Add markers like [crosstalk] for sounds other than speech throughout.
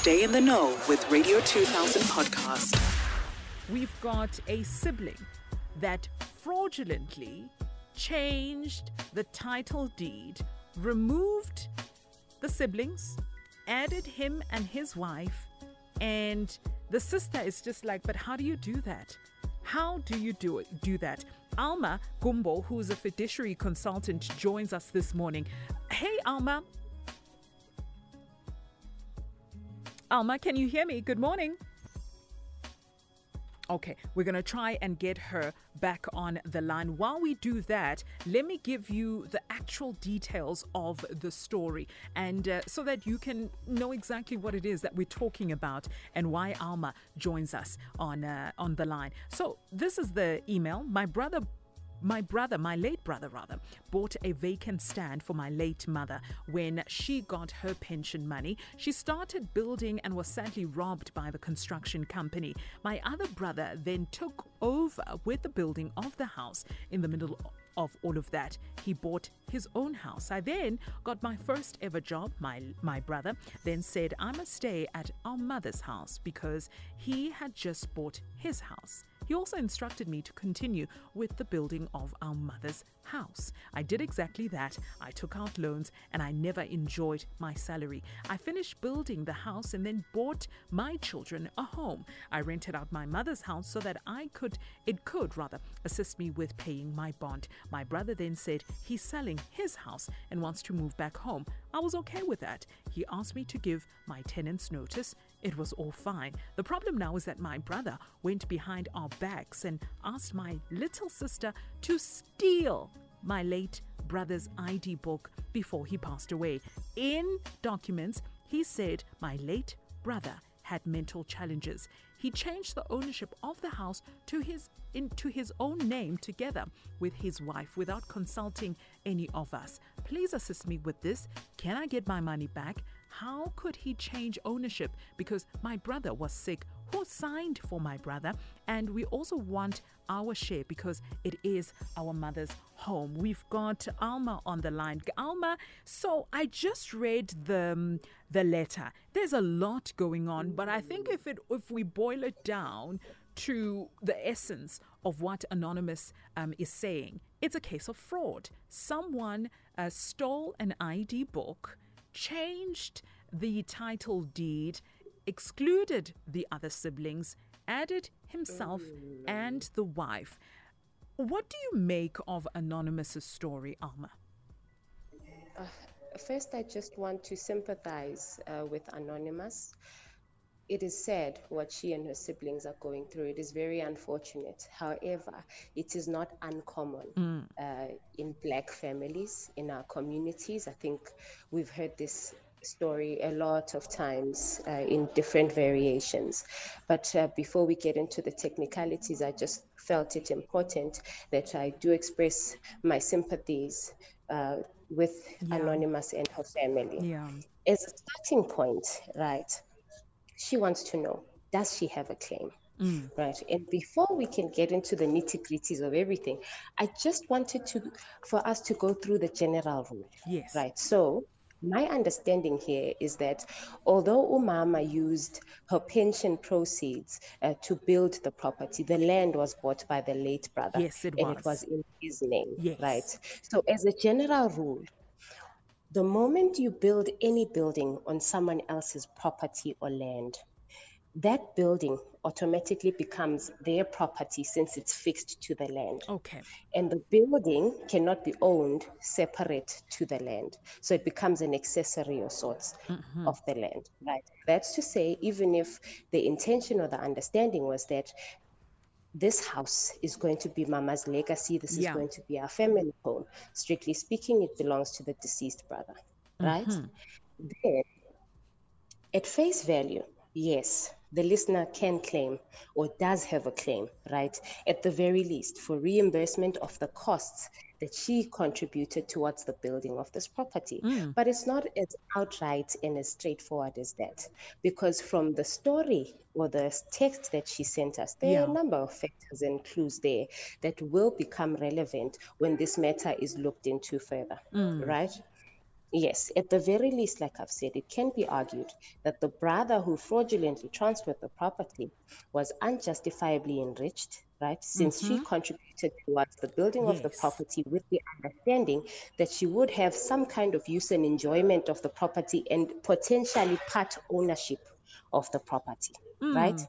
Stay in the know with Radio 2000 podcast. We've got a sibling that fraudulently changed the title deed, removed the siblings, added him and his wife, and the sister is just like, but how do you do that? How do you do it? Do that? Almar Gumbo, who is a fiduciary consultant, joins us this morning. Hey, Almar. Almar, can you hear me? Good morning. Okay, we're going to try and get her back on the line. While we do that, let me give you the actual details of the story and uh, so that you can know exactly what it is that we're talking about and why Almar joins us on uh, on the line. So, this is the email. My brother my brother, my late brother rather, bought a vacant stand for my late mother when she got her pension money. She started building and was sadly robbed by the construction company. My other brother then took over with the building of the house in the middle of all of that, he bought his own house. I then got my first ever job. My my brother then said I must stay at our mother's house because he had just bought his house. He also instructed me to continue with the building of our mother's house. I did exactly that. I took out loans and I never enjoyed my salary. I finished building the house and then bought my children a home. I rented out my mother's house so that I could it could rather assist me with paying my bond. My brother then said he's selling his house and wants to move back home. I was okay with that. He asked me to give my tenants notice. It was all fine. The problem now is that my brother went behind our backs and asked my little sister to steal my late brother's ID book before he passed away. In documents, he said my late brother had mental challenges. He changed the ownership of the house to his into his own name together with his wife without consulting any of us. Please assist me with this. Can I get my money back? How could he change ownership because my brother was sick? Who signed for my brother? And we also want our share because it is our mother's home. We've got Almar on the line. Almar, so I just read the um, the letter. There's a lot going on, but I think if it if we boil it down to the essence of what Anonymous um, is saying, it's a case of fraud. Someone uh, stole an ID book, changed the title deed, excluded the other siblings, added himself and the wife. What do you make of Anonymous's story, Almar? Uh, first, I just want to sympathize uh, with Anonymous. It is sad what she and her siblings are going through. It is very unfortunate. However, it is not uncommon mm. uh, in black families, in our communities. I think we've heard this story a lot of times uh, in different variations. But uh, before we get into the technicalities, I just felt it important that I do express my sympathies uh, with yeah. Anonymous and her family. Yeah. As a starting point, right, she wants to know does she have a claim? Mm. Right. And before we can get into the nitty gritties of everything, I just wanted to for us to go through the general rule. Yes. Right. So my understanding here is that although Umama used her pension proceeds uh, to build the property, the land was bought by the late brother. Yes, it and was. it was in his name. Yes. Right. So, as a general rule, the moment you build any building on someone else's property or land, that building automatically becomes their property since it's fixed to the land. Okay. And the building cannot be owned separate to the land. So it becomes an accessory or sorts mm-hmm. of the land, right? That's to say, even if the intention or the understanding was that this house is going to be Mama's legacy, this is going to be our family home. Strictly speaking, it belongs to the deceased brother, right? Mm-hmm. Then, at face value, yes, the listener can claim or does have a claim, right, at the very least, for reimbursement of the costs that she contributed towards the building of this property. Mm. But it's not as outright and as straightforward as that, because from the story or the text that she sent us, there yeah. are a number of factors and clues there that will become relevant when this matter is looked into further, mm. right? Yes, at the very least, like I've said, it can be argued that the brother who fraudulently transferred the property was unjustifiably enriched, right? Since mm-hmm. she contributed towards the building yes. of the property with the understanding that she would have some kind of use and enjoyment of the property and potentially part ownership of the property, mm. right?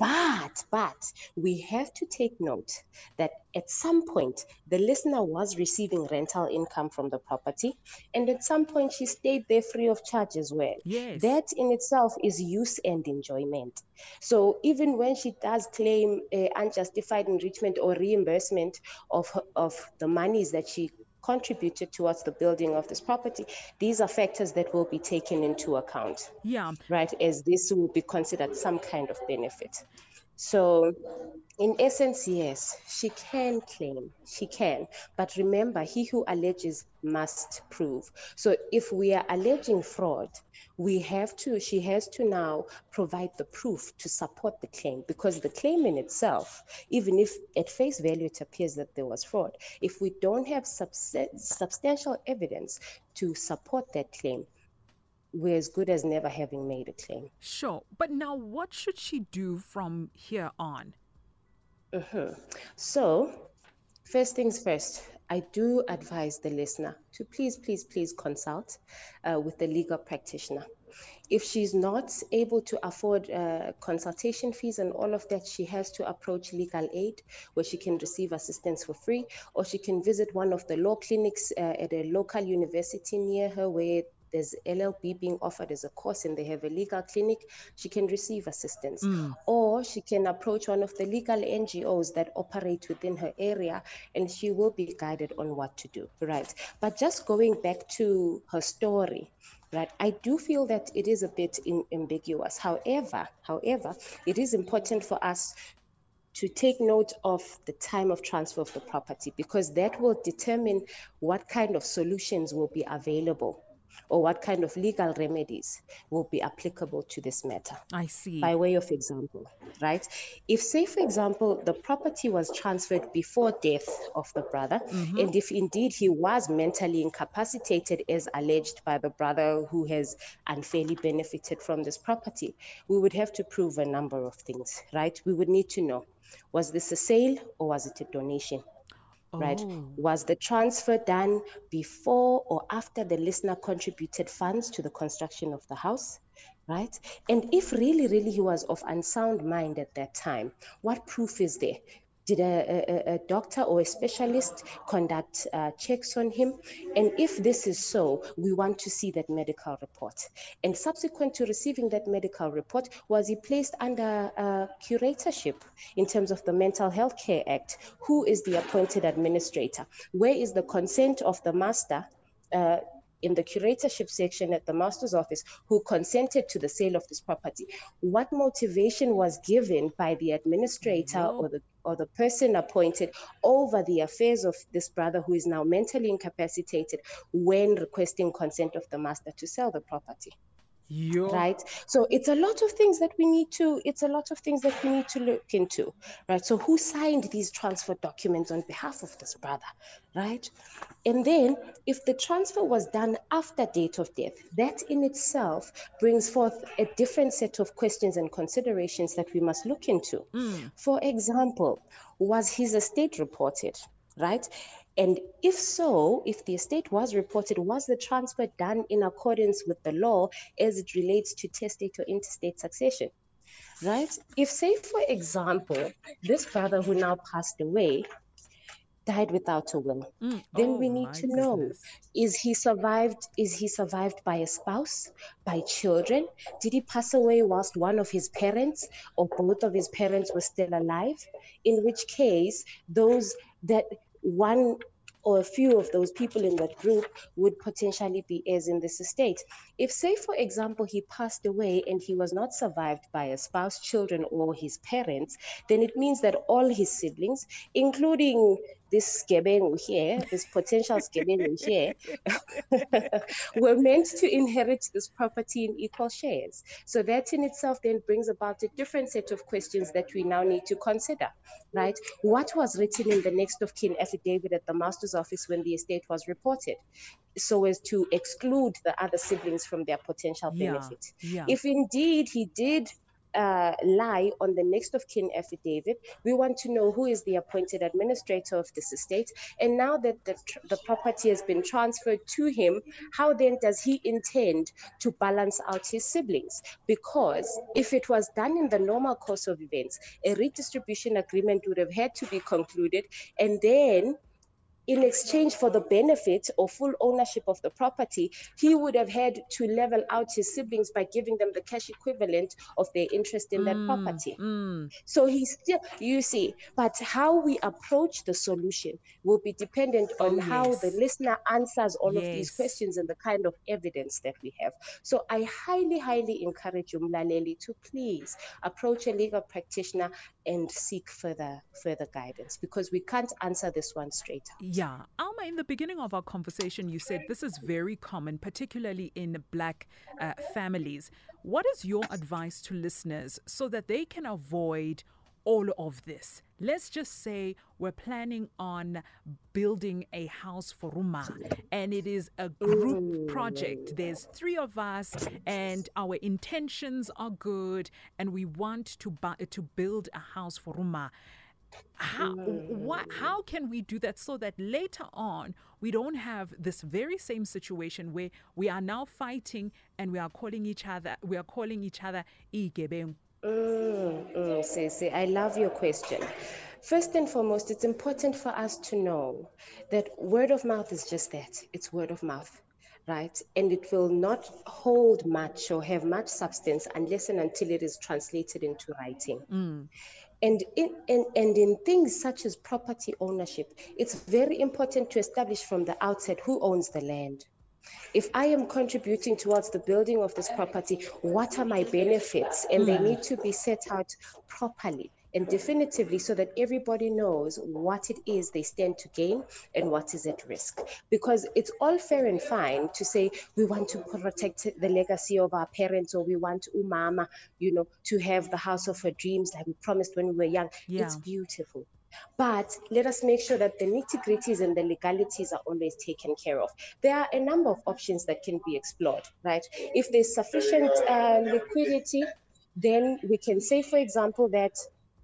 But, but we have to take note that at some point the listener was receiving rental income from the property, and at some point she stayed there free of charge as well. Yes. That in itself is use and enjoyment. So even when she does claim uh, unjustified enrichment or reimbursement of, of the monies that she contributed towards the building of this property, these are factors that will be taken into account. Yeah. Right, as this will be considered some kind of benefit. So, in essence, yes, she can claim, she can. But remember, he who alleges must prove. So, if we are alleging fraud, we have to, she has to now provide the proof to support the claim because the claim in itself, even if at face value it appears that there was fraud, if we don't have subs- substantial evidence to support that claim, we're as good as never having made a claim. Sure. But now, what should she do from here on? Mm-hmm. So, first things first, I do advise the listener to please, please, please consult uh, with the legal practitioner. If she's not able to afford uh, consultation fees and all of that, she has to approach legal aid where she can receive assistance for free, or she can visit one of the law clinics uh, at a local university near her where there's LLB being offered as a course and they have a legal clinic, she can receive assistance. Mm. Or she can approach one of the legal NGOs that operate within her area and she will be guided on what to do. Right. But just going back to her story, right i do feel that it is a bit in, ambiguous however however it is important for us to take note of the time of transfer of the property because that will determine what kind of solutions will be available or what kind of legal remedies will be applicable to this matter. I see. By way of example, right? If, say, for example, the property was transferred before death of the brother, mm-hmm. and if indeed he was mentally incapacitated as alleged by the brother who has unfairly benefited from this property, we would have to prove a number of things, right? We would need to know was this a sale or was it a donation? Right? Oh. Was the transfer done before or after the listener contributed funds to the construction of the house? Right? And if really, really he was of unsound mind at that time, what proof is there? Did a, a, a doctor or a specialist conduct uh, checks on him? And if this is so, we want to see that medical report. And subsequent to receiving that medical report, was he placed under uh, curatorship in terms of the Mental Health Care Act? Who is the appointed administrator? Where is the consent of the master? Uh, in the curatorship section at the master's office who consented to the sale of this property. What motivation was given by the administrator or the or the person appointed over the affairs of this brother who is now mentally incapacitated when requesting consent of the master to sell the property? Yo. right? So it's a lot of things that we need to it's a lot of things that we need to look into right? So who signed these transfer documents on behalf of this brother right? And then if the transfer was done after date of death that in itself brings forth a different set of questions and considerations that we must look into. Mm. for example was his estate reported right and if so, if the estate was reported, was the transfer done in accordance with the law as it relates to testate or intestate succession? Right? If, say, for example, this brother who now passed away died without a will, mm. then oh, we need to know is he survived is he survived by a spouse, by children? Did he pass away whilst one of his parents or both of his parents were still alive? In which case, those that one or a few of those people in that group would potentially be heirs in this estate. If, say, for example, he passed away and he was not survived by a spouse, children, or his parents, then it means that all his siblings, including this skebengu here, this potential skebengu here, [laughs] were meant to inherit this property in equal shares. So that in itself then brings about a different set of questions that we now need to consider, right? What was written in the next of kin affidavit at the master's office when the estate was reported? So as to exclude the other siblings from their potential Yeah, benefit. yeah. If indeed he did uh, lie on the next of kin affidavit, we want to know who is the appointed administrator of this estate. And now that the, tr- the property has been transferred to him, how then does he intend to balance out his siblings? Because if it was done in the normal course of events, a redistribution agreement would have had to be concluded, and then in exchange for the benefit or full ownership of the property, he would have had to level out his siblings by giving them the cash equivalent of their interest in that property. Mm, So he still, you see, but how we approach the solution will be dependent on Oh, how the listener answers all of these questions and the kind of evidence that we have. So I highly, highly encourage Umlaleli to please approach a legal practitioner and seek further further guidance because we can't answer this one straight out. yeah. Almar, in the beginning of our conversation, you said this is very common, particularly in black uh, families. What is your advice to listeners so that they can avoid all of this? Let's just say we're planning on building a house for Ruma and it is a group project. There's three of us and our intentions are good and we want to buy to build a house for Ruma. How mm. what how can we do that so that later on we don't have this very same situation where we are now fighting and we are calling each other we are calling each other Mm, mm, I love your question. First and foremost, it's important for us to know that word of mouth is just that it's word of mouth, right? And it will not hold much or have much substance unless and until it is translated into writing. And in, and, and in things such as property ownership, it's very important to establish from the outset who owns the land. If I am contributing towards the building of this property, what are my benefits? And they hmm. need to be set out properly and definitively so that everybody knows what it is they stand to gain and what is at risk. Because it's all fair and fine to say we want to protect the legacy of our parents or we want umama, you know, to have the house of her dreams like we promised when we were young. It's beautiful. But let us make sure that the nitty gritties and the legalities are always taken care of. There are a number of options that can be explored, right? If there's sufficient uh, liquidity, then we can say, for example, that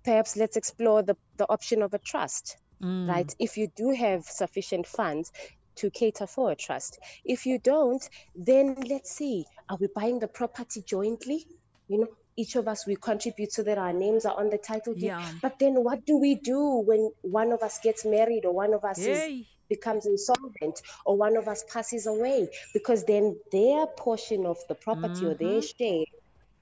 perhaps let's explore the, the option of a trust, right? If you do have sufficient funds to cater for a trust. If you don't, then let's see, are we buying the property jointly? You know, each of us we contribute so that our names are on the title deed. Yeah. But then what do we do when one of us gets married or one of us is becomes insolvent or one of us passes away? Because then their portion of the property or their mm-hmm. share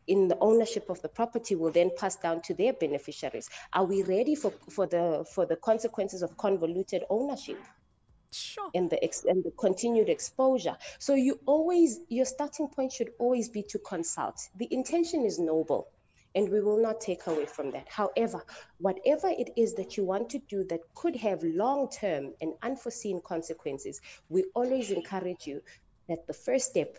in the ownership of the property will then pass down to their beneficiaries. Are we ready for, for the for the consequences of convoluted ownership Sure. and the ex- and the continued exposure. So you always your starting point should always be to consult. The intention is noble, and we will not take away from that. However, whatever it is that you want to do that could have long-term and unforeseen consequences, we always encourage you that the first step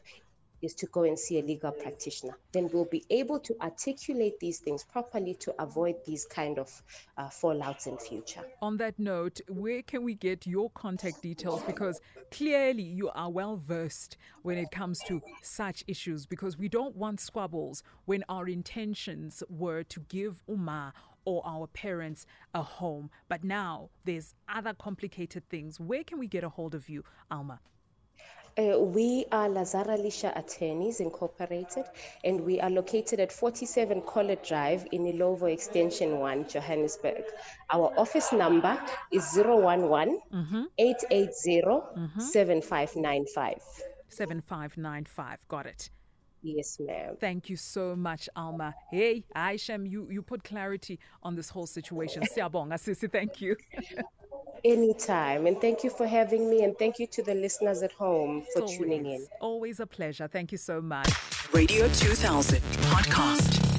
is to go and see a legal practitioner. Then we'll be able to articulate these things properly to avoid these kind of uh, fallouts in future. On that note, where can we get your contact details? Because clearly you are well versed when it comes to such issues, because we don't want squabbles when our intentions were to give Uma or our parents a home. But now there's other complicated things. Where can we get a hold of you, Almar? Uh, we are Lazara Lisha Attorneys Incorporated, and we are located at 47 Corlett Drive in Illovo Extension 1, Johannesburg. Our office number is 011 880 7595. 7595. Got it. Yes, ma'am. Thank you so much, Almar. Hey, Aishem, you, you put clarity on this whole situation. [laughs] Siyabonga, sisi. Thank you. Anytime. And thank you for having me, and thank you to the listeners at home for It's tuning in. always, always a pleasure. Thank you so much. Radio 2000 podcast.